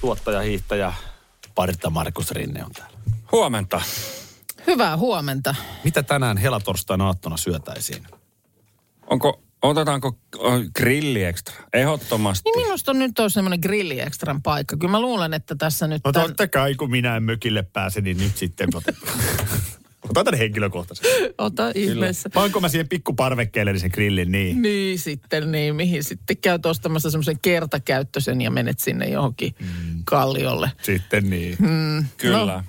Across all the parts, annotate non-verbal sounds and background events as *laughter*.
tuottaja, hiihtäjä Parta Markus Rinne on täällä. Huomenta. Hyvää huomenta. Mitä tänään helatorstaina aattona syötäisiin? Onko, otetaanko grilli extra? Ehdottomasti. Niin minusta on nyt on semmoinen grilliekstran paikka. Kyllä mä luulen, että tässä nyt... No tän- totta kai, kun minä en mökille pääse, niin nyt sitten *laughs* otetaan. Otan tämän henkilökohtaisesti. Ota ihmeessä. Panko mä siihen pikkuparvekkeelle niin sen grillin, niin. Niin sitten, niin mihin sitten käyt ostamassa semmoisen kertakäyttöisen ja menet sinne johonkin mm. kalliolle. Sitten niin. Mm. Kyllä. No,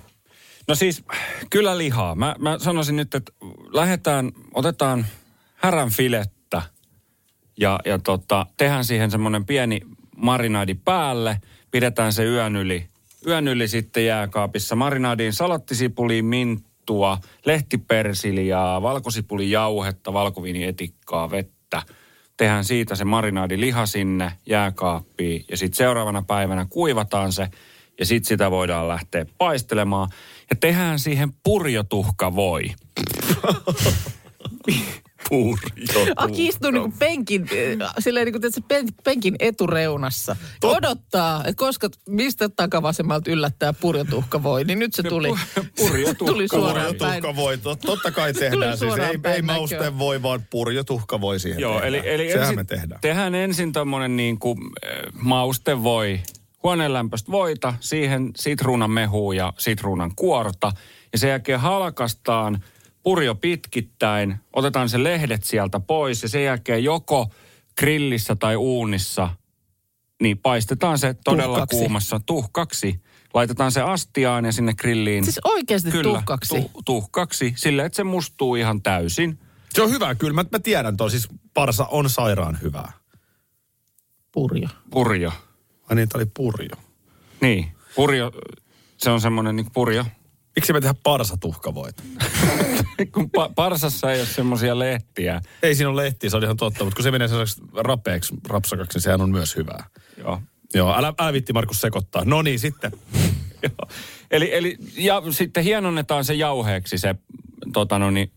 No. siis, kyllä lihaa. Mä, mä sanoisin nyt, että lähdetään, otetaan härän filettä ja, ja tota, tehdään siihen semmoinen pieni marinaadi päälle. Pidetään se yön yli. Yön yli sitten jääkaapissa. Marinaadiin salattisipuli, minttua, lehtipersiljaa, valkosipulijauhetta, valkoviinietikkaa, vettä. Tehdään siitä se marinaadi liha sinne jääkaappiin ja sitten seuraavana päivänä kuivataan se ja sitten sitä voidaan lähteä paistelemaan. Ja tehdään siihen purjotuhka voi. *laughs* Purjo. Aki istuu niinku penkin, äh, silleen niinku, tiedätkö, pen, penkin etureunassa. Tot- Odottaa, että koska mistä takavasemmalta yllättää purjotuhka voi, niin nyt se tuli, purjotuhka *laughs* tuli suoraan päin. Purjotuhka voi, tot- totta kai tehdään siis. Ei, ei mausten voi, vaan purjotuhka voi siihen Joo, tehdä. eli, eli Sehän ensin, me tehdään. tehdään ensin tommonen niin kuin mauste voi, huoneenlämpöistä voita, siihen sitruunan mehu ja sitruunan kuorta. Ja sen jälkeen halkastaan purjo pitkittäin, otetaan se lehdet sieltä pois ja sen jälkeen joko grillissä tai uunissa, niin paistetaan se todella Tuhkaksi. kuumassa tuhkaksi. Laitetaan se astiaan ja sinne grilliin. Siis oikeasti Kyllä, tuhkaksi. Tu, tuhkaksi, sillä että se mustuu ihan täysin. Se on hyvä, kyllä. Mä, mä tiedän tuon. Siis parsa on sairaan hyvää. Purjo. Purjo. Ai niin, tää oli purjo. Niin, purjo, se on semmoinen niin purjo. Miksi me tehdään parsatuhkavoita? *laughs* Kun pa- parsassa ei ole semmoisia lehtiä. Ei siinä ole lehtiä, se on ihan totta, mutta kun se menee sellaiseksi rapeaksi, rapsakaksi, niin sehän on myös hyvää. Joo. Joo, älä, älä vitti Markus sekoittaa. No niin, sitten. *laughs* Joo. Eli, eli ja sitten hienonnetaan se jauheeksi se tota no niin,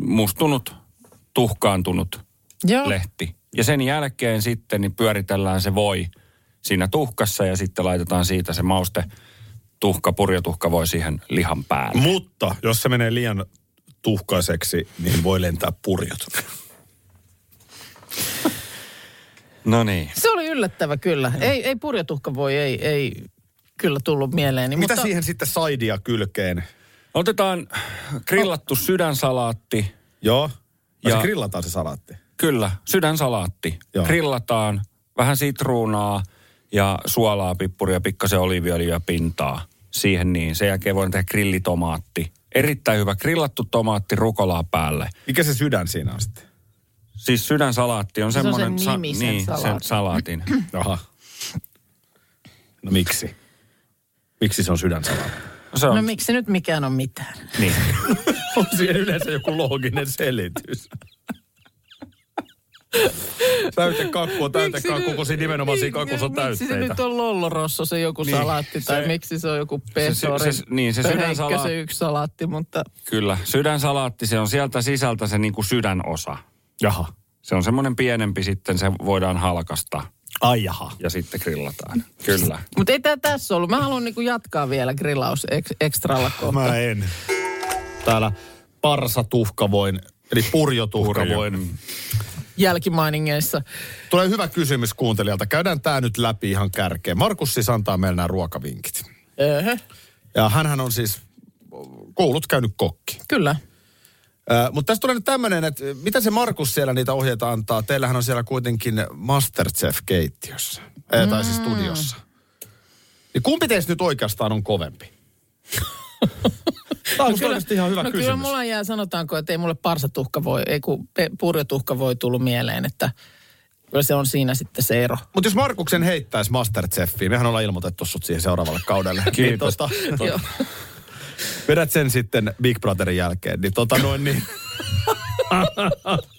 mustunut, tuhkaantunut Joo. lehti. Ja sen jälkeen sitten niin pyöritellään se voi siinä tuhkassa ja sitten laitetaan siitä se mauste tuhka, purjotuhka voi siihen lihan päälle. Mutta jos se menee liian tuhkaiseksi, niin voi lentää purjot. *laughs* No niin. Se oli yllättävä kyllä. Ei, ei purjotuhka voi, ei, ei kyllä tullut mieleeni. Mitä mutta siihen sitten saidia kylkeen? Otetaan grillattu sydänsalaatti. Joo. Ja Ja- se grillataan se salaatti. Kyllä, sydänsalaatti. Joo. Grillataan vähän sitruunaa ja suolaa, pippuria, pikkasen oliiviöljyä pintaa. Siihen niin. Sen jälkeen voidaan tehdä grillitomaatti. Erittäin hyvä grillattu tomaatti rukolaa päälle. Mikä se sydän siinä on sitten? Siis sydänsalaatti on Se on sen semmoinen... nimi, sen niin, sen salaatin. salaatin. *clears throat* Aha. No miksi? Miksi se on sydänsalaatti? Se on, No miksi nyt mikään on mitään? niin. *laughs* on siihen yleensä joku looginen selitys. Täytekakku on täytekakku, kun siinä nimenomaan siinä kakussa on Miksi se täytteitä. nyt on lollorosso se joku Niin, salaatti, tai se- miksi se on joku se- pesori, se- niin, se sydänsalaatti. se yksi salaatti, mutta Kyllä, sydänsalaatti, se on sieltä sisältä se niinku sydänosa. Jaha. Se on semmoinen pienempi sitten, se voidaan halkasta Ai jaha. ja sitten grillataan. Kyllä. Mutta ei tämä tässä ollut. Mä haluan niinku jatkaa vielä grillaus ek- ekstralla kohta. Mä en. Täällä parsatuhkavoin, eli purjotuhkavoin. Jälkimainingeissa. Tulee hyvä kysymys kuuntelijalta. Käydään tämä nyt läpi ihan kärkeen. Markus siis antaa meille nämä ruokavinkit. Öhö. Ja hänhän on siis koulut käynyt kokki. Kyllä. Mutta tässä tulee nyt tämmöinen, että mitä se Markus siellä niitä ohjeita antaa? Teillähän on siellä kuitenkin Masterchef-keittiössä, mm. tai siis studiossa. Niin kumpi teistä nyt oikeastaan on kovempi? *laughs* Tämä on musta oikeasti ihan hyvä no kysymys. kyllä mulla jää, sanotaanko, että ei mulle parsatuhka voi, ei kun purjotuhka voi tullut mieleen, että Kyllä se on siinä sitten se ero. Mutta jos Markuksen heittäisi Masterchefiin, mehän ollaan ilmoitettu sut siihen seuraavalle kaudelle. *laughs* Niin Kiitos. tosta, Joo. vedät sen sitten Big Brotherin jälkeen, niin tota noin niin... *laughs* *laughs*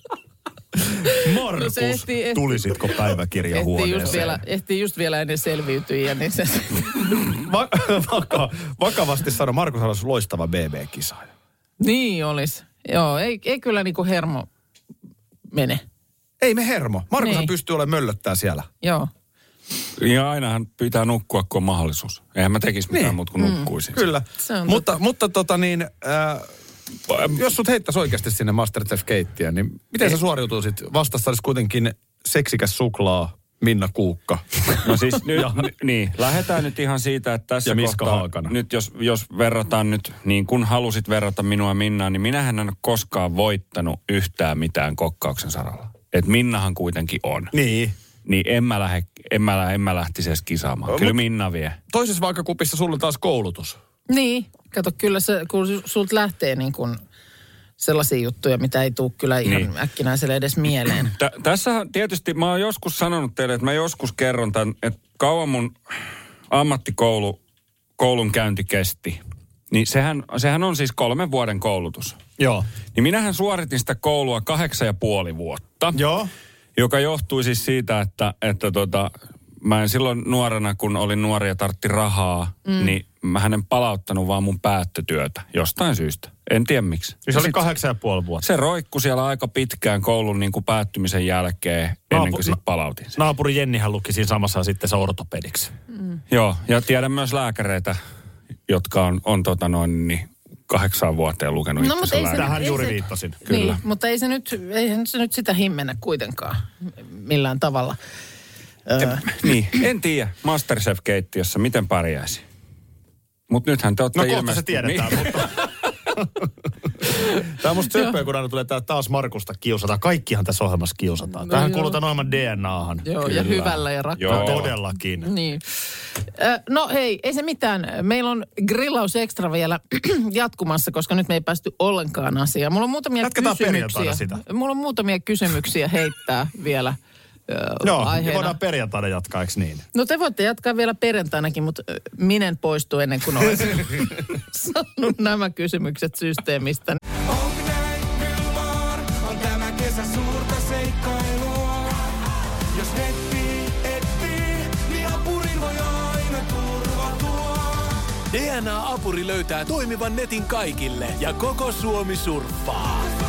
Markus, *laughs* No se ehtii- ehtii- tulisitko Ehtii just, päiväkirjahuoneeseen? vielä, ehtii just vielä ennen selviytyjiä, niin se... *laughs* Va- vaka- vakavasti sano, Markus olisi loistava BB-kisaaja. niin olisi. Joo, ei, ei kyllä niinku hermo mene. Ei me hermo. Markushan Niin. pystyy olemaan möllöttää siellä. Joo. Ja ainahan pitää nukkua, kun on mahdollisuus. Eihän mä tekisi mitään Niin. muuta kuin nukkuisin. Kyllä. Se on Mutta, mutta tota niin, äh, jos sut heittäisi oikeasti sinne Masterchef keittiöön, niin miten sä suoriutuisit? Vastassa olisi kuitenkin seksikäs suklaa, Minna Kuukka. No siis nyt, n- niin, lähdetään nyt ihan siitä, että tässä Ja Miska kohtaa, Haakana. nyt jos, jos verrataan nyt, niin kun halusit verrata minua Minnaan, niin minähän en ole koskaan voittanut yhtään mitään kokkauksen saralla. Et Minnahan kuitenkin on. Niin. Niin en mä, lähde, en mä, en mä lähtisi edes kisaamaan. Kyllä Minna vie. Toisessa vaakakupissa sulla on taas koulutus. Niin, kato kyllä se, kun sulta lähtee niin kuin sellaisia juttuja, mitä ei tule kyllä ihan Niin. äkkinäiselle edes mieleen. Tä, tässähän tietysti, mä oon joskus sanonut teille, että mä joskus kerron tämän, että kauan mun ammattikoulu, koulun käynti kesti. Niin sehän, sehän on siis kolmen vuoden koulutus. Joo. Niin minähän suoritin sitä koulua kahdeksan ja puoli vuotta. Joo. Joka johtui siis siitä, että, että tota, mä en silloin nuorena, kun olin nuori ja tartti rahaa, mm. niin mä en palauttanut vaan mun päättötyötä jostain syystä. En tiedä miksi. Siis Ja oli kahdeksan ja puoli vuotta. Se roikku siellä aika pitkään koulun niin kuin päättymisen jälkeen, ennen Naapu- kuin sit palautin sen. Naapuri Jennihän luki siinä samassa sitten se ortopediksi. Joo, ja tiedän myös lääkäreitä, jotka on, on tota noin, niin kahdeksan vuoteen lukenut No, mutta ei se- Tähän ei juuri se- viittasin. Kyllä. Niin, mutta ei se nyt, eihän se nyt sitä himmenä kuitenkaan millään tavalla. Öö, Niin, en tiedä Masterchef-keittiössä, miten pärjäisi. Mutta nythän te olette No kohta se ilmeisesti... tiedetään, niin, mutta... *laughs* Tämä on musta söpöä, kun aina tulee tää taas Markusta kiusataan. Kaikkihan tässä ohjelmassa kiusataan. No Tähän kuulutaan ohjelman DNAhan. joo, ja Kyllä. hyvällä ja rakkaudella. Joo. Todellakin. Niin. No hei, ei se mitään. Meillä on grillaus extra vielä *clears throat* jatkumassa, koska nyt me ei päästy ollenkaan asiaan. Mulla on muutamia Jatketaan kysymyksiä. sitä. Mulla on muutamia kysymyksiä heittää vielä Joo, aiheena. voidaan perjantaina jatkaa, eikö niin? No te voitte jatkaa vielä perjantainakin, mutta minen poistuu ennen kuin olen *laughs* saanut nämä kysymykset systeemistä. DNA-apuri löytää toimivan netin kaikille ja koko Suomi surffaa.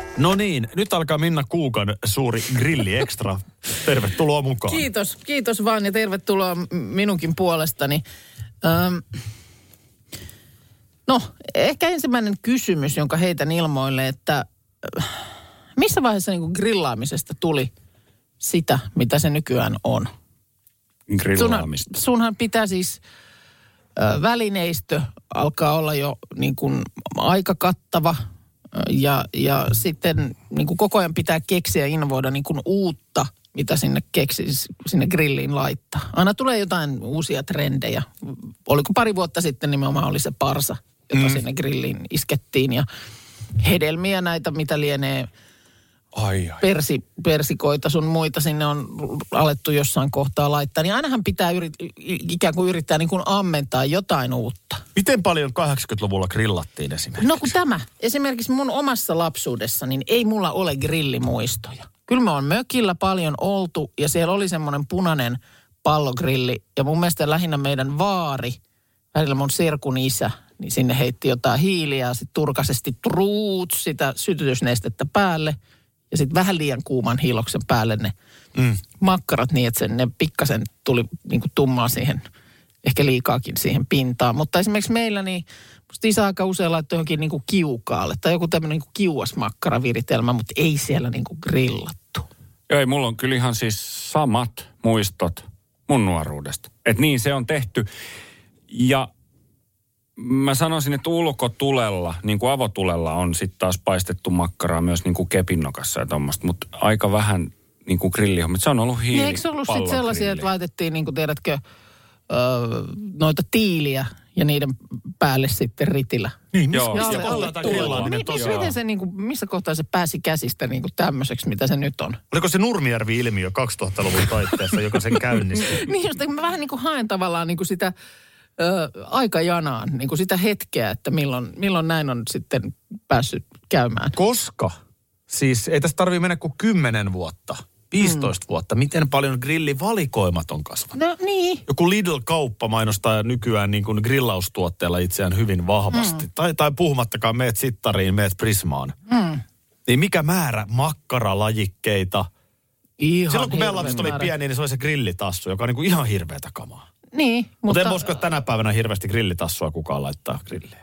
No niin, nyt alkaa Minna Kuukan suuri grilli extra. Tervetuloa mukaan. Kiitos, kiitos vaan ja tervetuloa minunkin puolestani. Öm, no, ehkä ensimmäinen kysymys, jonka heitän ilmoille, että äh, missä vaiheessa niin grillaamisesta tuli sitä, mitä se nykyään on? Sunhan, Grillaamista. sunhan pitää siis ö, välineistö alkaa olla jo niin kuin aika kattava ja, ja sitten niin kuin koko ajan pitää keksiä ja innovoida niin kuin uutta, mitä sinne keksis, sinne grilliin laittaa. Aina tulee jotain uusia trendejä. Oliko pari vuotta sitten nimenomaan oli se parsa, jota mm. sinne grilliin iskettiin ja hedelmiä näitä, mitä lienee Ai, ai. persi, persikoita sun muita sinne on alettu jossain kohtaa laittaa, niin ainahan pitää yrit, ikään kuin yrittää niin kuin ammentaa jotain uutta. Miten paljon 80-luvulla grillattiin esimerkiksi? No kun tämä, esimerkiksi mun omassa lapsuudessa, niin ei mulla ole grillimuistoja. Kyllä me on mökillä paljon oltu ja siellä oli semmoinen punainen pallogrilli ja mun mielestä lähinnä meidän vaari, välillä mun serkun isä, niin sinne heitti jotain hiiliä ja sitten turkasesti truut sitä sytytysnestettä päälle ja sitten vähän liian kuuman hiiloksen päälle ne mm. makkarat niin, että sen, ne pikkasen tuli niin kuin tummaa siihen, ehkä liikaakin siihen pintaan. Mutta esimerkiksi meillä niin musta isä aika usein laittoi johonkin niin kuin kiukaalle tai joku tämmöinen niin kiuasmakkaraviritelmä, mutta ei siellä niin kuin grillattu. Joo, ei, mulla on kyllä ihan siis samat muistot mun nuoruudesta. Et niin se on tehty. Ja mä sanoisin, että ulkotulella, niin kuin avotulella on sitten taas paistettu makkaraa myös niin kuin kepinnokassa ja tuommoista, mutta aika vähän niin kuin grillihommit. Se on ollut hiili. Niin eikö se ollut sitten sellaisia, että laitettiin niin kuin tiedätkö, öö, noita tiiliä ja niiden päälle sitten ritillä? Niin, Joo, missä ja kohtaa alle Niin, tosi- missä, miten se, niin kuin, missä kohtaa se pääsi käsistä niin kuin tämmöiseksi, mitä se nyt on? Oliko se Nurmijärvi-ilmiö 2000-luvun taitteessa, joka sen käynnisti? *laughs* niin just, mä vähän niin kuin haen tavallaan niin kuin sitä ö, aikajanaan, niin kuin sitä hetkeä, että milloin, milloin näin on sitten päässyt käymään. Koska? Siis ei tässä tarvitse mennä kuin 10 vuotta, 15 vuotta. Miten paljon grillivalikoimat on kasvanut? No niin, Joku Lidl-kauppa mainostaa nykyään niin kuin grillaustuotteella itseään hyvin vahvasti. Mm. Tai, tai puhumattakaan meet sittariin, meet Prismaan. Mm. Niin mikä määrä makkaralajikkeita. ihan Silloin kun meidän lapset oli pieniä, niin se oli se grillitassu, joka on niin kuin ihan hirveätä kamaa. Niin, Mutta mutta... en usko, että tänä päivänä hirveästi grillitassua kukaan laittaa grilliin.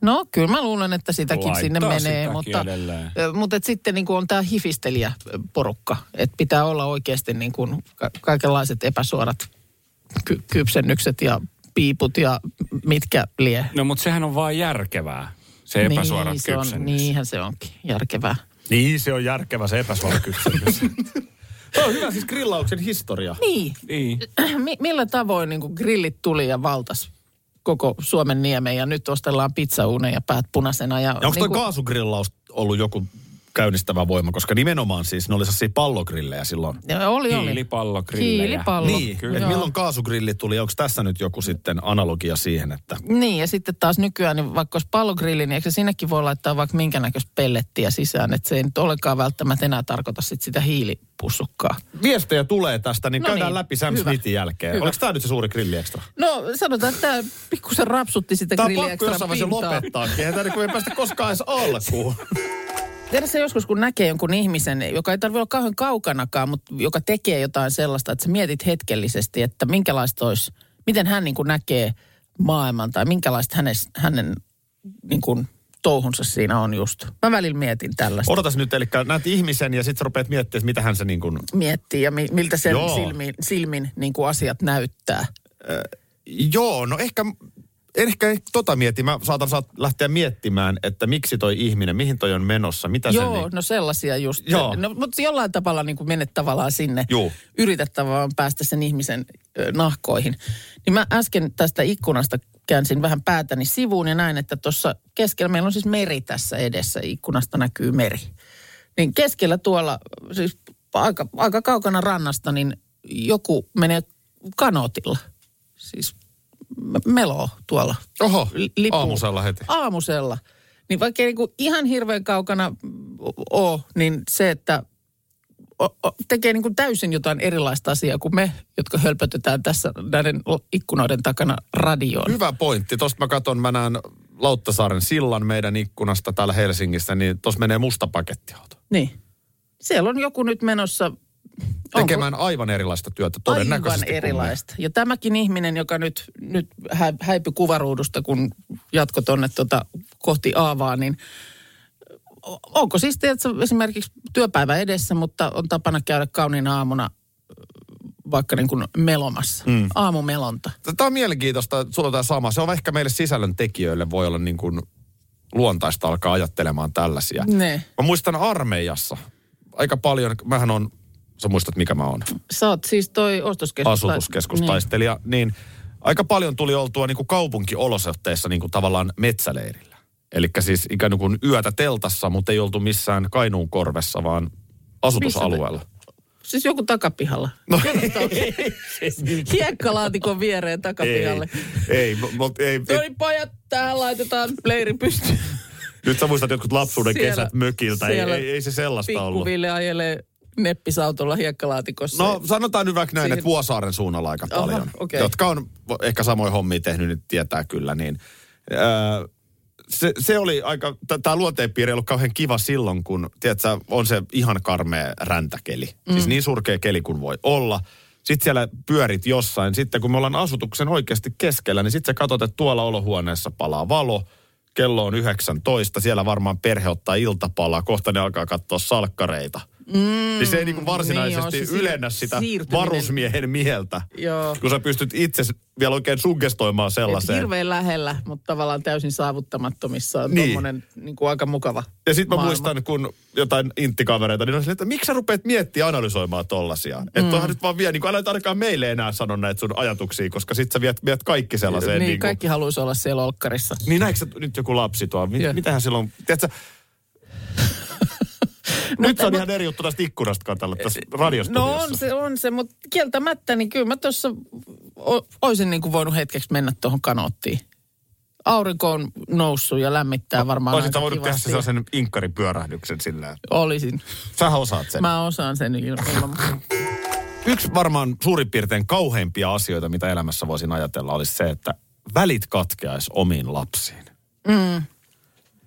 No kyllä mä luulen, että sitäkin Laittaa sinne menee, sitäkin mutta, edelleen. mutta et sitten niin kuin on tämä hifistelijä porukka, että pitää olla oikeasti niin kuin ka- kaikenlaiset epäsuorat ky- kypsennykset ja piiput ja mitkä lie. No mutta sehän on vaan järkevää, se epäsuora niin, se on. Niinhän se onkin, järkevää. Niin, se on järkevä se epäsuora kypsennys. *laughs* se on hyvä siis grillauksen historia. Niin, Niin. *clears throat* Mi- millä tavoin niin kuin grillit tuli ja valtas koko Suomen niemen ja nyt ostellaan pizzauuneja päät punaisena. Ja, Ja onko toi niin kuin- kaasugrillaus ollut joku käynnistävä voima? Koska nimenomaan siis ne oli sellaisia pallogrillejä silloin. Ja oli, oli. Hiilipallo, grillejä. Hiilipallo. Niin, Kyllä. Joo. milloin kaasugrilli tuli? Onko tässä nyt joku sitten analogia siihen, että... Niin, ja sitten taas nykyään, niin vaikka olisi pallogrilli, niin eikö se sinnekin voi laittaa vaikka minkä näköistä pellettiä sisään, että se ei nyt olekaan välttämättä enää tarkoita sit sitä hiilipussukkaa. Viestejä tulee tästä, niin No käydään niin, läpi Sam hyvä. Smithin jälkeen. Hyvä. Oliko tämä nyt se suuri grilliextra? No sanotaan, että tämä pikkusen rapsutti sitä Tämä on pakko jossain vaiheessa lopettaakin. Eihän tämä niin ei päästä koskaan edes alkuun. *laughs* Tiedätkö joskus, kun näkee jonkun ihmisen, joka ei tarvitse olla kauhean kaukanakaan, mutta joka tekee jotain sellaista, että sä mietit hetkellisesti, että minkälaista olisi, miten hän niin kuin näkee maailman tai minkälaista hänes, hänen niin kuin touhunsa siinä on just. Mä välillä mietin tällaista. Odotas nyt, eli näet ihmisen ja sitten rupeat miettimään, mitä hän se niin kuin... Miettii ja mi, miltä sen Joo. silmin, silmin niin kuin asiat näyttää. Joo, no ehkä... En ehkä tota mieti. Mä saatan saat lähteä miettimään, että miksi toi ihminen, mihin toi on menossa, mitä Joo, se niin... no sellaisia just. Joo. No, mutta jollain tavalla niin kuin menet tavallaan sinne. Juu. Yritettävä päästä sen ihmisen ö, nahkoihin. Niin mä äsken tästä ikkunasta käänsin vähän päätäni sivuun ja näin, että tuossa keskellä meillä on siis meri tässä edessä. Ikkunasta näkyy meri. Niin keskellä tuolla, siis aika, aika kaukana rannasta, niin joku menee kanootilla. Siis meloo tuolla. Oho, Li- lipu- aamusella heti. Aamusella. Niin vaikka ei niinku ihan hirveän kaukana ole, niin se, että tekee niinku täysin jotain erilaista asiaa kuin me, jotka hölpötetään tässä näiden ikkunoiden takana radioon. Hyvä pointti. Tuosta mä katson, mä näen Lauttasaaren sillan meidän ikkunasta täällä Helsingissä, niin tuossa menee musta pakettiauto. Niin. Siellä on joku nyt menossa... Tekemään aivan erilaista työtä Aivan todennäköisesti. me. erilaista. Ja tämäkin ihminen, joka nyt, nyt hä- häipyi kuvaruudusta, kun jatko tuonne tota, kohti Aavaa, niin onko siis tiedätkö, esimerkiksi työpäivä edessä, mutta on tapana käydä kauniina aamuna vaikka niin kuin melomassa. Mm. Aamumelonta. Tämä on mielenkiintoista, sulla on tämä sama. Se on ehkä meille sisällön tekijöille voi olla niin kuin luontaista alkaa ajattelemaan tällaisia. Ne. Mä muistan armeijassa aika paljon, mähän on, sä muistat mikä mä oon, Sä oot siis toi ostoskeskus. asutuskeskustaistelija, niin. niin aika paljon tuli oltua niin kuin kaupunkiolosuhteissa niin kuin tavallaan metsäleirillä. Eli siis ikään kuin yötä teltassa, mutta ei oltu missään Kainuun korvessa, vaan asutusalueella. Siis joku takapihalla. No Hiekkalaatikon viereen takapihalle. ei, ei, mut ei, No niin, pojat, tähän laitetaan leiri pystyyn. Nyt sä muistat jotkut lapsuuden Siellä- kesät mökiltä. Ei, siellä ei, ei se sellaista ollut. Pikkuville ajelee neppisautolla hiekkalaatikossa. No sanotaan nyt vaikka näin, Siihen- että Vuosaaren suunnalla aika Aha, paljon. okei. Jotka on ehkä samoin hommia tehnyt, niin tietää kyllä. Niin, öö, se, se oli aika, tämä luonteenpiiri ei ollut kauhean kiva silloin, kun tiedätkö, on se ihan karmea räntäkeli. Mm. Siis niin surkea keli kuin voi olla. Sitten siellä pyörit jossain. Sitten kun me ollaan asutuksen oikeasti keskellä, niin sitten sä katsot, että tuolla olohuoneessa palaa valo. Kello on 19. Siellä varmaan perhe ottaa iltapalaa. Kohta ne alkaa katsoa salkkareita. Mm, niin se ei niinku varsinaisesti niin on, se ylennä sitä varusmiehen mieltä. Joo. Kun sä pystyt itse vielä oikein suggestoimaan Et sellaiseen. hirveän lähellä, mutta tavallaan täysin saavuttamattomissa on Niin. tommonen niin kuin aika mukava Ja sitten mä maailma. muistan, kun jotain inttikavereita, niin on silleen, että miksi sä rupeat miettimään analysoimaan tollasia? Mm. Että onhan nyt vaan vie, niin älä ainakaan meille enää sano näitä sun ajatuksia, koska sit sä viet, viet kaikki sellaiseen. Niin, niin, kuin, kaikki haluaisi olla siellä olkkarissa. niin näetkö nyt joku lapsi tuo? Mit, mitähän silloin, tiedätkö, nyt se on ihan eri juttu tästä ikkunasta katsella tässä radiostudiossa. No on se, on se, mutta kieltämättä, niin kyllä mä tuossa olisin niin kuin voinut hetkeksi mennä tuohon kanoottiin. Aurinko on noussut ja lämmittää varmaan Olisit aika voinut tehdä sellaisen inkkaripyörähdyksen sillä Olisin. Sähän osaat sen. Mä osaan sen ilman. *laughs* Yksi varmaan suurin piirtein kauheimpia asioita, mitä elämässä voisin ajatella, olisi se, että välit katkeaisi omiin lapsiin.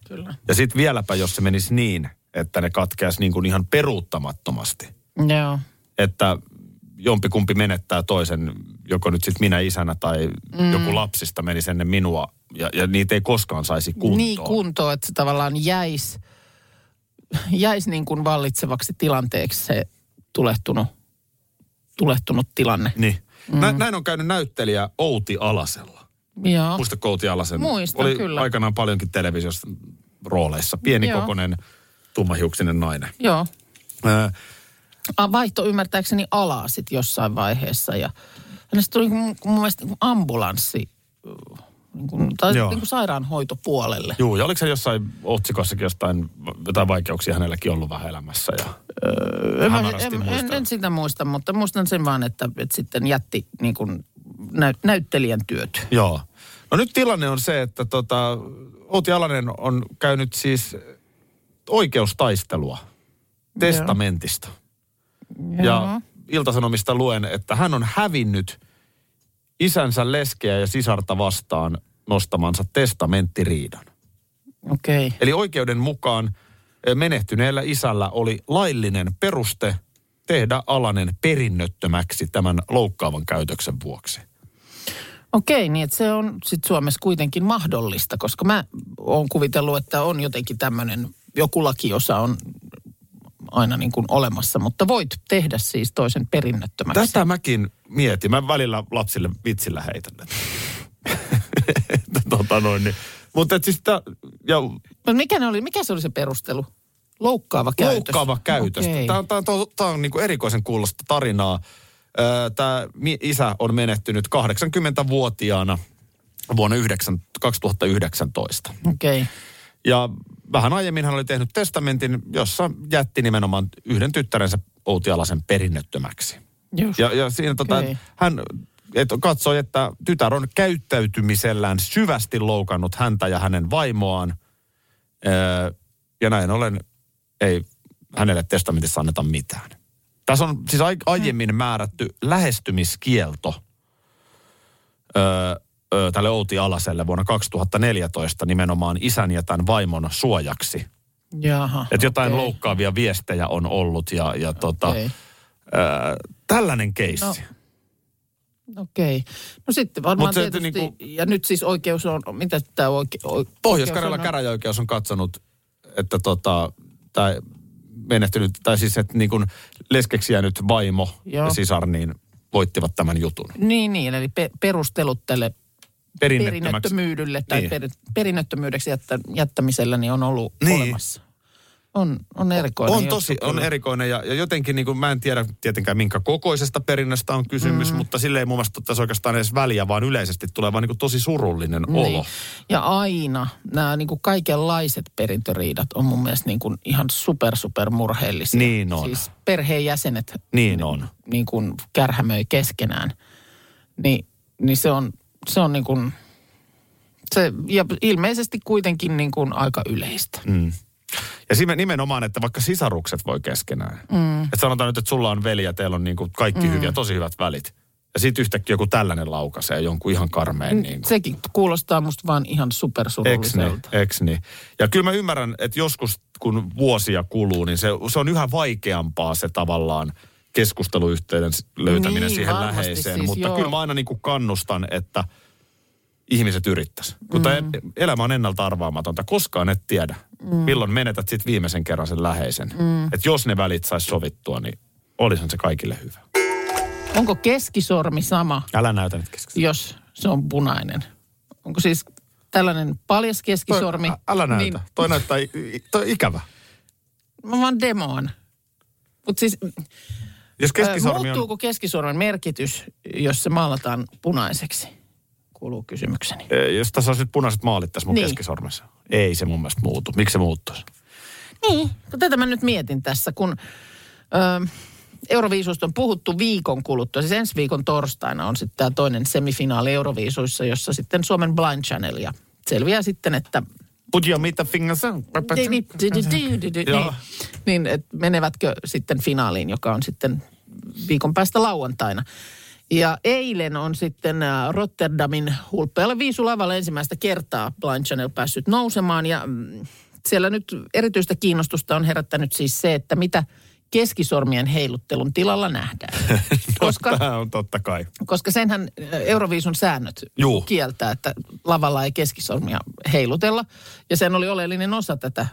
Kyllä. Ja sitten vieläpä, jos se menisi niin, että ne katkeaisi niin kuin ihan peruuttamattomasti. Joo. Että jompikumpi menettää toisen, joko nyt sitten minä isänä tai mm. joku lapsista menisi ennen minua. Ja, ja niitä ei koskaan saisi kuntoon. Niin kuntoon, että se tavallaan jäisi jäis niin kuin vallitsevaksi tilanteeksi se tulehtunut, tulehtunut tilanne. Niin. Mm. Nä, näin on käynyt näyttelijä Outi Alasella. Joo. Muistatko Outi Alasen? Muistan, Oli kyllä. aikanaan paljonkin televisiossa rooleissa. Pienikokoinen, tummahiuksinen nainen. Joo. Ää, A- Vaihto ymmärtääkseni alaa sitten jossain vaiheessa ja hänestä tuli mun, mun mielestä niin kuin ambulanssi niin kuin, tai Joo. niin kuin sairaanhoitopuolelle. Juu, ja oliko se jossain otsikossakin jostain, jotain vaikeuksia hänelläkin ollut vähän elämässä? Ja En, hämärästi en, en, muistan. en sitä muista, mutta muistan sen vaan, että, että sitten jätti niin kuin näyt, näyttelijän työt. Joo. No nyt tilanne on se, että tota, Outi Alanen on käynyt siis oikeustaistelua testamentista. Ja Iltasanomista luen, että hän on hävinnyt isänsä leskeä ja sisarta vastaan nostamansa testamenttiriidan. Okei. Okay. Eli oikeuden mukaan eh, menehtyneellä isällä oli laillinen peruste tehdä Alanen perinnöttömäksi tämän loukkaavan käytöksen vuoksi. Okei, niin että se on sitten Suomessa kuitenkin mahdollista, koska mä oon kuvitellut, että on jotenkin tämmöinen, joku lakiosa on aina niin kuin olemassa, mutta voit tehdä siis toisen perinnöttömäksi. Tätä mäkin mietin. Mä välillä lapsille vitsillä heitän. *laughs* tota noin, niin. Mutta siis tää, ja Mutta mikä, ne oli, mikä se oli se perustelu? Loukkaava käytös. loukkaava käytös. Okei. Tämä on, tää on, tää on niinku erikoisen kuulosta tarinaa. Tämä isä on menehtynyt 80-vuotiaana vuonna 9, 2019. Okei. Okay. Ja vähän aiemmin hän oli tehnyt testamentin, jossa jätti nimenomaan yhden tyttärensä Outi Alasen perinnöttömäksi. Just. Ja, ja siinä tota, Okei. hän et, katsoi, että tytär on käyttäytymisellään syvästi loukannut häntä ja hänen vaimoaan. Öö, ja näin ollen ei hänelle testamentissa anneta mitään. Tässä on siis ai, aiemmin määrätty lähestymiskielto öö, tälle Outi Alaselle vuonna 2014 nimenomaan isän ja tämän vaimon suojaksi. Jaha. Että jotain okei. loukkaavia viestejä on ollut ja, ja tota, Okei. öö, tällainen keissi. No, Okei. No sitten varmaan Mut se, tietysti, niinku- ja nyt siis oikeus on, mitä tämä oike, o, Pohjois-Karjalan on? käräjäoikeus on katsonut, että tota, tai menehtynyt, tai siis että niin kuin leskeksi jäänyt vaimo Joo. ja sisar, niin voittivat tämän jutun. Niin, niin, eli pe- perustelut tälle Perinnettömäksi. perinnöttömyydelle tai Niin. per, perinnöttömyydeksi jättä, jättämisellä niin on ollut Niin. olemassa. On, on erikoinen. On tosi, on erikoinen ja, ja jotenkin niin kuin, mä en tiedä tietenkään minkä kokoisesta perinnöstä on kysymys, mm. mutta sille ei mun mielestä ottaisi oikeastaan edes väliä, vaan yleisesti tulee vaan niin kuin tosi surullinen olo. Niin. Ja aina nämä niin kuin kaikenlaiset perintöriidat on mun mielestä niin kuin ihan super, super murheellisia. Niin on. Siis perheenjäsenet Niin on. niin kuin kärhämöi keskenään. Niin, niin se on, se on niin kuin, se, ja ilmeisesti kuitenkin niin kuin aika yleistä. Mm. Ja nimenomaan, että vaikka sisarukset voi keskenään. Mm. Että sanotaan nyt, että sulla on veli ja teillä on niin kuin kaikki mm. hyviä, tosi hyvät välit. Ja sitten yhtäkkiä joku tällainen laukaisee jonkun ihan karmeen niin kuin. Sekin kuulostaa musta vaan ihan Eks niin, supersurulliselta. eks niin. Ja kyllä mä ymmärrän, että joskus kun vuosia kuluu, niin se, se on yhä vaikeampaa se tavallaan keskusteluyhteyden löytäminen Niin, siihen läheiseen. siis, Mutta joo. kyllä mä aina niin kuin kannustan, että ihmiset yrittäisi. Kun mm. elämä on ennalta arvaamatonta, koskaan et tiedä, mm. milloin menetät sitten viimeisen kerran sen läheisen. Mm. Että jos ne välit saisi sovittua, niin olisihan se kaikille hyvä. Onko keskisormi sama, Älä näytä nyt kesken. jos se on punainen? Onko siis tällainen paljas keskisormi? Ä- Älä näytä. Niin. Toi näyttää toi ikävä. Mä vaan demoon. Mutta siis Jos keskisormi on... muuttuuko keskisormen merkitys, jos se maalataan punaiseksi? Kuuluu kysymykseni. Eh, Jos tässä olisi nyt punaiset maalit tässä mun Niin. keskisormessa. Ei se mun mielestä muutu. Miksi se muuttuisi? Niin, tätä mä nyt mietin tässä, kun ö, Euroviisuista on puhuttu viikon kuluttua. Siis ensi viikon torstaina on sitten tämä toinen semifinaali Euroviisuissa, jossa sitten Suomen Blind Channel ja selviää sitten, että Put your middle fingers. Niin, niin, menevätkö sitten finaaliin, joka on sitten viikon päästä lauantaina. Ja eilen on sitten äh, Rotterdamin hulppealla viisulavalle ensimmäistä kertaa Blind Channel päässyt nousemaan. Ja mm, siellä nyt erityistä kiinnostusta on herättänyt siis se, että mitä keskisormien heiluttelun tilalla nähdään. *laughs* Koska, Tämä on totta kai. koska senhän äh, Euroviisun säännöt Juu. kieltää, että lavalla ei keskisormia heilutella. Ja sen oli oleellinen osa tätä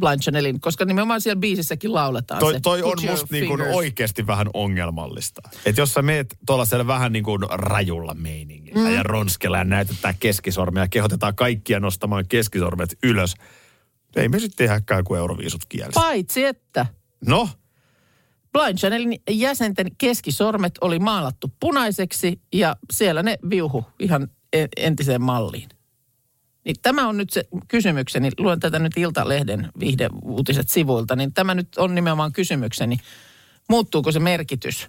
Blind Channelin, koska nimenomaan siellä biisissäkin lauletaan Toi, se. toi on musta niin kuin oikeasti vähän ongelmallista. Että jos sä meet tuollaisella vähän niin kuin rajulla meiningillä mm. ja ronskella ja näytetään keskisormia ja kehotetaan kaikkia nostamaan keskisormet ylös. Ei me sitten tehdäkään kuin euroviisut kielessä. Paitsi että No, Blind Channelin jäsenten keskisormet oli maalattu punaiseksi ja siellä ne viuhu ihan entiseen malliin. Niin tämä on nyt se kysymykseni. Luen tätä nyt Iltalehden viihdeuutiset sivuilta, niin tämä nyt on nimenomaan kysymykseni. Muuttuuko se merkitys?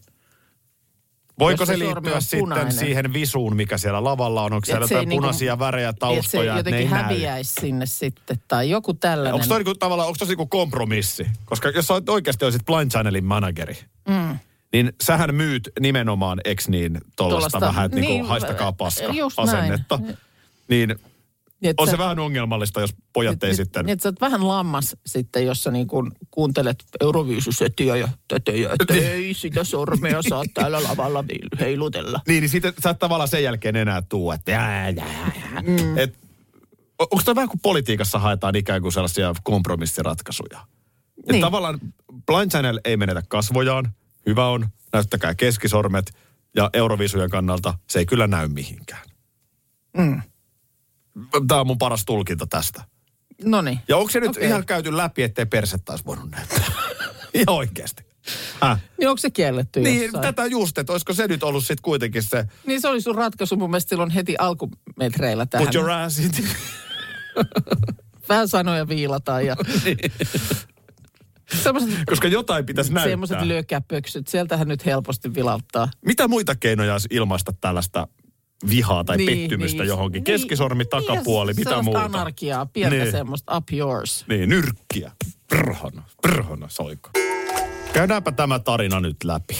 voiko se se liittyä sitten punainen. siihen visuun, mikä siellä lavalla on? Onko siellä Et se jotain niinku- punaisia värejä, Että se taustoja, ne ei jotenkin näy? häviäisi sinne sitten tai joku tällainen. Onko toi niinku, tavallaan, onko tosi niinku kompromissi? Koska jos sä oot oikeasti olisit Blind Channelin manageri, mm. niin sähän myyt nimenomaan, eks niin, tollasta Tuollaista- vähän, että niin, niin, niinku, haistakaa paska just näin. asennetta. Niin Niin, on sä- se vähän ongelmallista, jos pojat ei Niin, sitten... Niin, sä oot vähän lammas sitten, jos sä niin kuin kuuntelet Euroviisusetiä ja tätä ja että ei sitä sormea saa täällä lavalla heilutella. Niin, niin siitä sä et tavallaan sen jälkeen enää tuu, että jää, jää, jää. Mm. Et, on- onko tämä vähän kuin politiikassa haetaan ikään kuin sellaisia kompromissiratkaisuja? Niin. Niin. tavallaan Blind Channel ei menetä kasvojaan, hyvä on, näyttäkää keskisormet, ja Euroviisujen kannalta se ei kyllä näy mihinkään. Mm. Tämä on mun paras tulkinta tästä. No niin. Ja onko se nyt Okei. ihan käyty läpi, ettei persettä olisi voinut näyttää? *laughs* ihan oikeasti. Äh. Niin onko se kielletty Niin, jossain? tätä just, että olisiko se nyt ollut sitten kuitenkin se Niin se oli sun ratkaisu mun mielestä silloin heti alkumetreillä tähän. put your ass in. *laughs* Vähän sanoja viilataan ja... *laughs* Semmoiset, Koska jotain pitäisi näyttää. semmoiset lyökäpöksyt, sieltähän nyt helposti vilauttaa. Mitä muita keinoja olisi ilmaista tällaista vihaa tai niin, pettymystä niin, johonkin? Keskisormi, takapuoli, ja mitä muuta? anarkiaa, pientä Niin. semmoista up yours. Niin, nyrkkiä. Prhona, prhona soiko. Käydäänpä tämä tarina nyt läpi.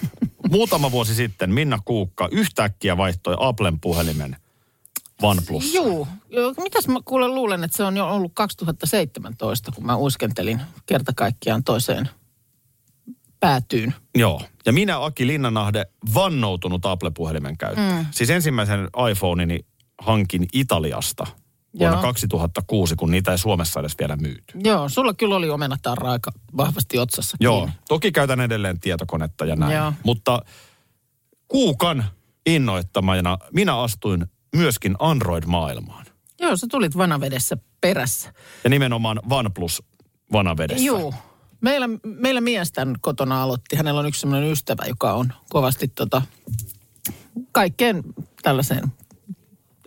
*laughs* Muutama vuosi sitten Minna Kuukka yhtäkkiä vaihtoi Applen puhelimen OnePlus. Joo, mitäs mä kuulen luulen, että se on jo ollut 2017, kun mä uiskentelin kerta kaikkiaan toiseen päätyyn. Joo. Ja minä, Aki Linnanahde, vannoutunut Apple-puhelimen käyttäjä. Mm. Siis ensimmäisen iPhoneini hankin Italiasta vuonna Joo. 2006, kun niitä ei Suomessa edes vielä myyty. Joo, sulla kyllä oli omenatarra aika vahvasti otsassa Joo, kiinni. toki käytän edelleen tietokonetta ja näin. Joo. Mutta Kuukan innoittamana minä astuin myöskin Android-maailmaan. Joo, sä tulit vanavedessä perässä. Ja nimenomaan OnePlus vanavedessä. Juu. Meillä, meillä mies tämän kotona aloitti. Hänellä on yksi sellainen ystävä, joka on kovasti tota, kaikkeen tällaiseen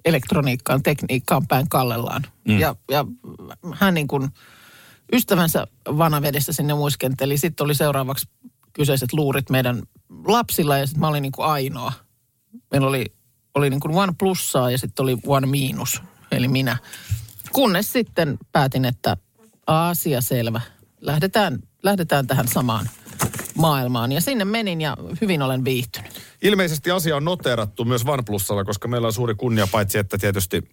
elektroniikkaan, tekniikkaan päin kallellaan. Mm. Ja, ja hän niin kuin ystävänsä vanavedessä sinne muiskenteli. Sitten oli seuraavaksi kyseiset luurit meidän lapsilla ja sitten mä olin niin kuin ainoa. Meillä oli, oli niin kuin one plussaa ja sitten oli one miinus, eli minä. Kunnes sitten päätin, että asia selvä. Lähdetään, lähdetään tähän samaan maailmaan. Ja sinne menin ja hyvin olen viihtynyt. Ilmeisesti asia on noteerattu myös OnePlusalla, koska meillä on suuri kunnia paitsi, että tietysti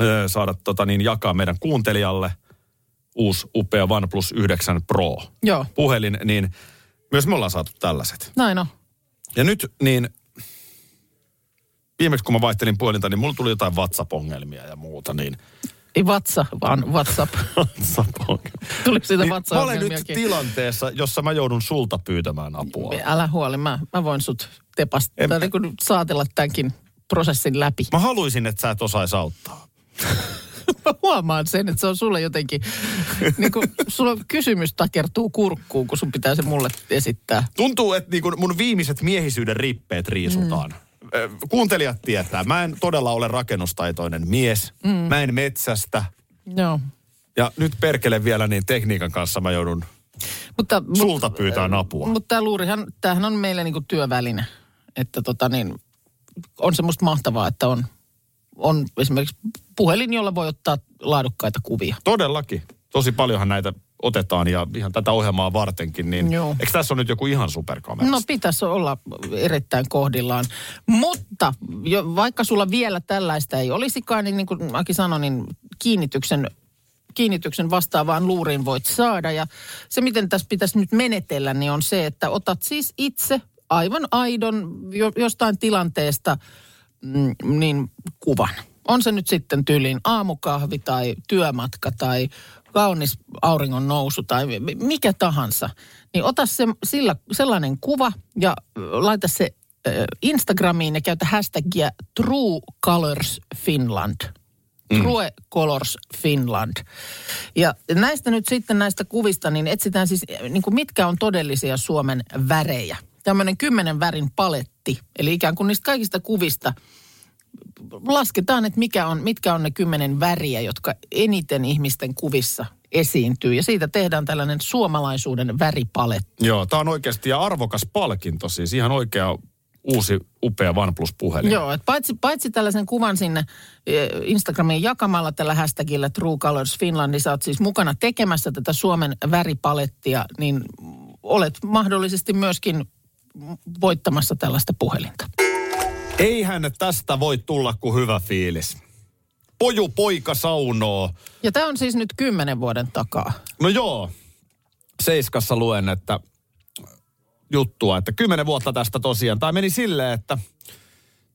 ö, saada tota, niin, jakaa meidän kuuntelijalle uusi upea OnePlus 9 Pro Joo, puhelin, niin myös me ollaan saatu tällaiset. näin on. Ja nyt niin, viimeksi kun mä vaihtelin puhelinta, niin mulla tuli jotain WhatsApp-ongelmia ja muuta, niin Ei WhatsApp, vaan WhatsApp. *laughs* WhatsApp-ongelmia. Tuli siitä Niin mä olen nyt tilanteessa, jossa mä joudun sulta pyytämään apua. Älä huoli, mä, mä voin sut tepasta, En- tai niin kuin saatella tämänkin prosessin läpi. Mä haluaisin, että sä et osaisi auttaa. *laughs* Mä huomaan sen, että se on sulle jotenkin, niin kuin sulla kysymys takertuu kurkkuun, kun sun pitää se mulle esittää. Tuntuu, että niin kun mun viimeiset miehisyyden rippeet riisutaan. Ö, Kuuntelijat tietää, mä en todella ole rakennustaitoinen mies. Mm. Mä en metsästä. Joo. Ja nyt perkele vielä niin tekniikan kanssa mä joudun Mutta, sulta pyytään apua. Mutta tämä luurihan, tämähän on meille niinku työväline. Että tota niin, on semmoista mahtavaa, että on, on esimerkiksi puhelin, jolla voi ottaa laadukkaita kuvia. Todellakin. Tosi paljonhan näitä otetaan ja ihan tätä ohjelmaa vartenkin, niin Joo. eikö tässä ole nyt joku ihan superkamera? No pitäisi olla erittäin kohdillaan. Mutta jo, vaikka sulla vielä tällaista ei olisikaan, niin niin kuin Aki sanoi, niin kiinnityksen, kiinnityksen vastaavaan luuriin voit saada. Ja se, miten tässä pitäisi nyt menetellä, niin on se, että otat siis itse aivan aidon jo, jostain tilanteesta mm, niin kuvan. On se nyt sitten tyyliin aamukahvi tai työmatka tai kaunis auringon nousu tai mi- mikä tahansa. Niin ota se, sillä, sellainen kuva ja laita se Instagramiin ja käytä hashtagia True Colors Finland. True Colors Finland. Ja näistä nyt sitten näistä kuvista, niin etsitään siis, niin kuin mitkä on todellisia Suomen värejä. Tämmöinen kymmenen värin paletti. Eli ikään kuin niistä kaikista kuvista lasketaan, että mikä on, mitkä on ne kymmenen väriä, jotka eniten ihmisten kuvissa esiintyy. Ja siitä tehdään tällainen suomalaisuuden väripaletti. Joo, tää on oikeasti ja arvokas palkinto siis. Ihan oikea uusi upea OnePlus-puhelin. Joo, että paitsi, paitsi tällaisen kuvan sinne eh, Instagramiin jakamalla tällä hashtagillä True Colors Finland, niin sä oot siis mukana tekemässä tätä Suomen väripalettia, niin olet mahdollisesti myöskin voittamassa tällaista puhelinta. Eihän tästä voi tulla kuin hyvä fiilis. Poju poika saunoo. Ja tämä on siis nyt kymmenen vuoden takaa. No joo, Seiskassa luen, että juttua, että kymmenen vuotta tästä tosiaan. Tämä meni silleen, että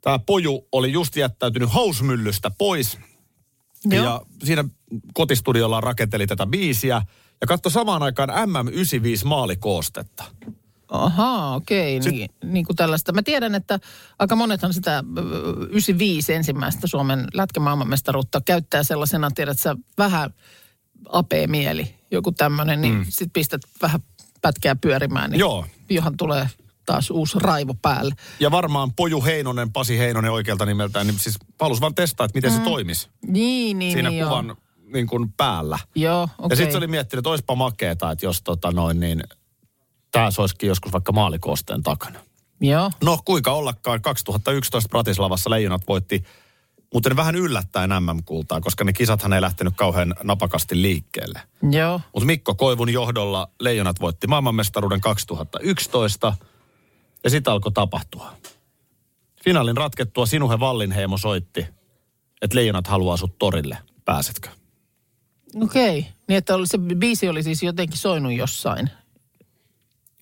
tämä poju oli just jättäytynyt hausmyllystä pois. Joo. Ja siinä kotistudiolla rakenteli tätä biisiä ja katsoi samaan aikaan MM95 maalikoostetta. Ahaa, okei. Sit- Niin, niin kuin tällaista. Mä tiedän, että aika monethan sitä ö, 95 ensimmäistä Suomen lätkämaailmanmestaruutta käyttää sellaisena, tiedät sä, vähän apee mieli, joku tämmöinen, niin mm. sit pistät vähän pätkää pyörimään, niin Joo. johan tulee taas uusi raivo päälle. Ja varmaan Poju Heinonen, Pasi Heinonen oikealta nimeltään, niin siis halus vaan testaa, että miten mm. se toimisi Niin, niin, siinä niin, kuvan niin kuin päällä. Joo, joo Ja sitten se oli miettinyt, että olisipa makeeta, että jos tota noin, niin tämä olisikin joskus vaikka maalikoosteen takana. Joo, No kuinka ollakaan, 2011 Bratislavassa Leijonat voitti, muuten vähän yllättäen MM-kultaa, koska ne kisathan ei lähtenyt kauhean napakasti liikkeelle. joo. Mutta Mikko Koivun johdolla Leijonat voitti maailmanmestaruuden 2011 ja sitä alkoi tapahtua. Finaalin ratkettua Sinuhe Vallinheimo soitti, että Leijonat haluaa sut torille. Pääsetkö? Okei. Niin, että se biisi oli siis jotenkin soinut jossain.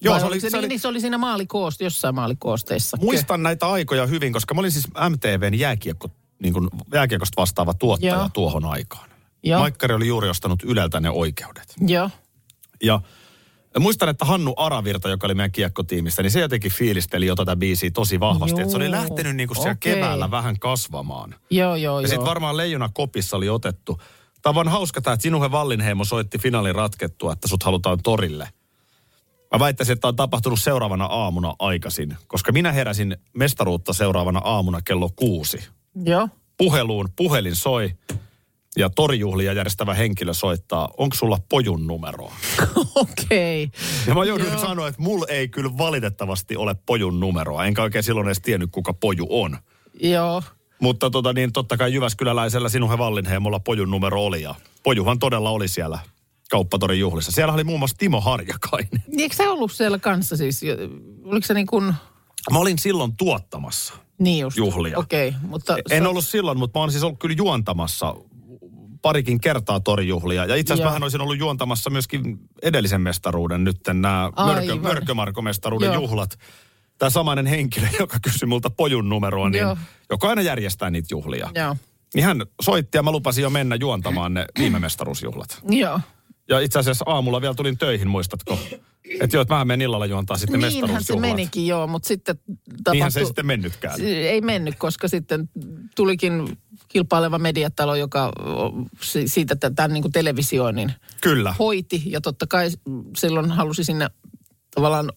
Joo, Vai se oli, se, se oli, niin, se oli siinä maalikoost, jossain maalikoosteissa. muistan näitä aikoja hyvin, koska mä olin siis MTVn jääkiekko, niin kuin jääkiekosta vastaava tuottaja Joo. tuohon aikaan. Joo, Maikkari oli juuri ostanut Yleltä ne oikeudet. joo. Ja muistan, että Hannu Aravirta, joka oli meidän kiekkotiimistä, niin se jotenkin fiilisteli jo tätä biisiä tosi vahvasti. Että se oli lähtenyt niinku siellä okei. keväällä vähän kasvamaan. Joo, joo, Ja sitten varmaan Leijona Kopissa oli otettu Tämä on vaan hauska tämä, että Sinuhe Vallinheimo soitti finaalin ratkettua, että sut halutaan torille. Mä väittäisin, että tämä on tapahtunut seuraavana aamuna aikaisin, koska minä heräsin mestaruutta seuraavana aamuna kello kuusi. Joo. Puheluun puhelin soi ja torijuhlia järjestävä henkilö soittaa, onko sulla pojun numeroa? *laughs* Okei. Okay. Ja mä joudun Joo. sanoa, että mulla ei kyllä valitettavasti ole pojun numeroa. Enkä oikein silloin edes tiennyt, kuka poju on. Joo. Mutta tota, niin totta kai Jyväskyläläisellä Sinuhe Vallinheimolla pojun numero oli. Ja pojuhan todella oli siellä kauppatorin juhlissa. Siellä oli muun muassa Timo Harjakainen. Eikö sä ollut siellä kanssa siis? Oliko se niin kuin, Mä olin silloin tuottamassa. niin just. Juhlia. Okei, okay, mutta... En sä- ollut silloin, mutta mä oon siis ollut kyllä juontamassa parikin kertaa torijuhlia. Ja itse asiassa mähän olisin ollut juontamassa myöskin edellisen mestaruuden nyt nämä mörkö, mörkömarkomestaruuden Joo. juhlat. Tämä samainen henkilö, *laughs* joka kysyi multa pojun numeroa, niin Joo. joka aina järjestää niitä juhlia. Joo. Niin hän soitti ja mä lupasin jo mennä juontamaan ne viime mestaruusjuhlat. Joo. Ja itse asiassa aamulla vielä tulin töihin, muistatko? Että joo, että mä menen illalla juontaa sitten Niinhän se menikin, joo, mutta sitten tapahtui... Niinhän se ei sitten mennytkään. Ei mennyt, koska sitten tulikin kilpaileva mediatalo, joka siitä tämän niin kuin televisioinnin Kyllä. hoiti. Ja totta kai silloin halusi sinne tavallaan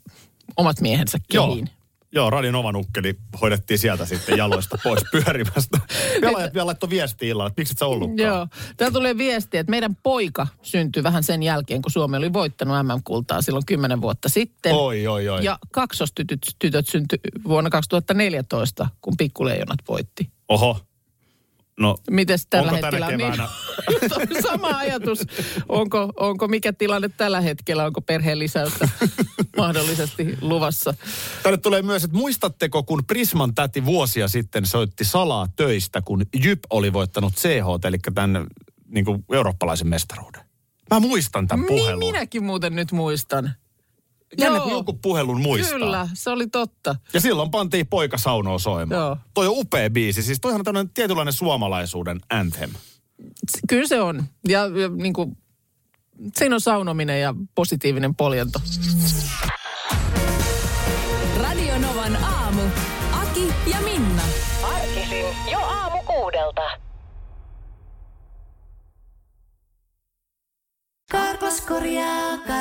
omat miehensä kehiin. Joo, Radion Ovanukkeli hoidettiin sieltä sitten jaloista pois *laughs* pyörimästä. Pelaajat vielä laittoi viesti illalla, että miksi et sä ollutkaan? Joo. Täällä tulee viesti, että meidän poika syntyi vähän sen jälkeen, kun Suomi oli voittanut MM-kultaa silloin kymmenen vuotta sitten. Oi, oi, oi. Ja kaksostytöt tytöt syntyi vuonna 2014, kun pikkuleijonat voitti. Oho. No, Mites tällä Onko tänä hetkellä? keväänä? Niin, *laughs* sama ajatus. Onko, onko mikä tilanne tällä hetkellä? Onko perheen lisäystä *laughs* mahdollisesti luvassa? tänne tulee myös, että muistatteko, kun Prisman täti vuosia sitten soitti salaa töistä, kun Jyp oli voittanut CH, eli tämän niin kuin eurooppalaisen mestaruuden. Mä muistan tämän Niin puhelun. minäkin muuten nyt muistan. Kun joku puhelun muistaa. Kyllä, se oli totta. Ja silloin pantiin poika saunoa soimaan. Joo. Toi on upea biisi. Siis toihan on tämmöinen tietynlainen suomalaisuuden anthem. Kyllä se on. Ja, ja niin kuin, siinä on saunominen ja positiivinen poljanto. Radio Novan aamu. Aki ja Minna. Arkisin jo aamu kuudelta. Karklas korjaa,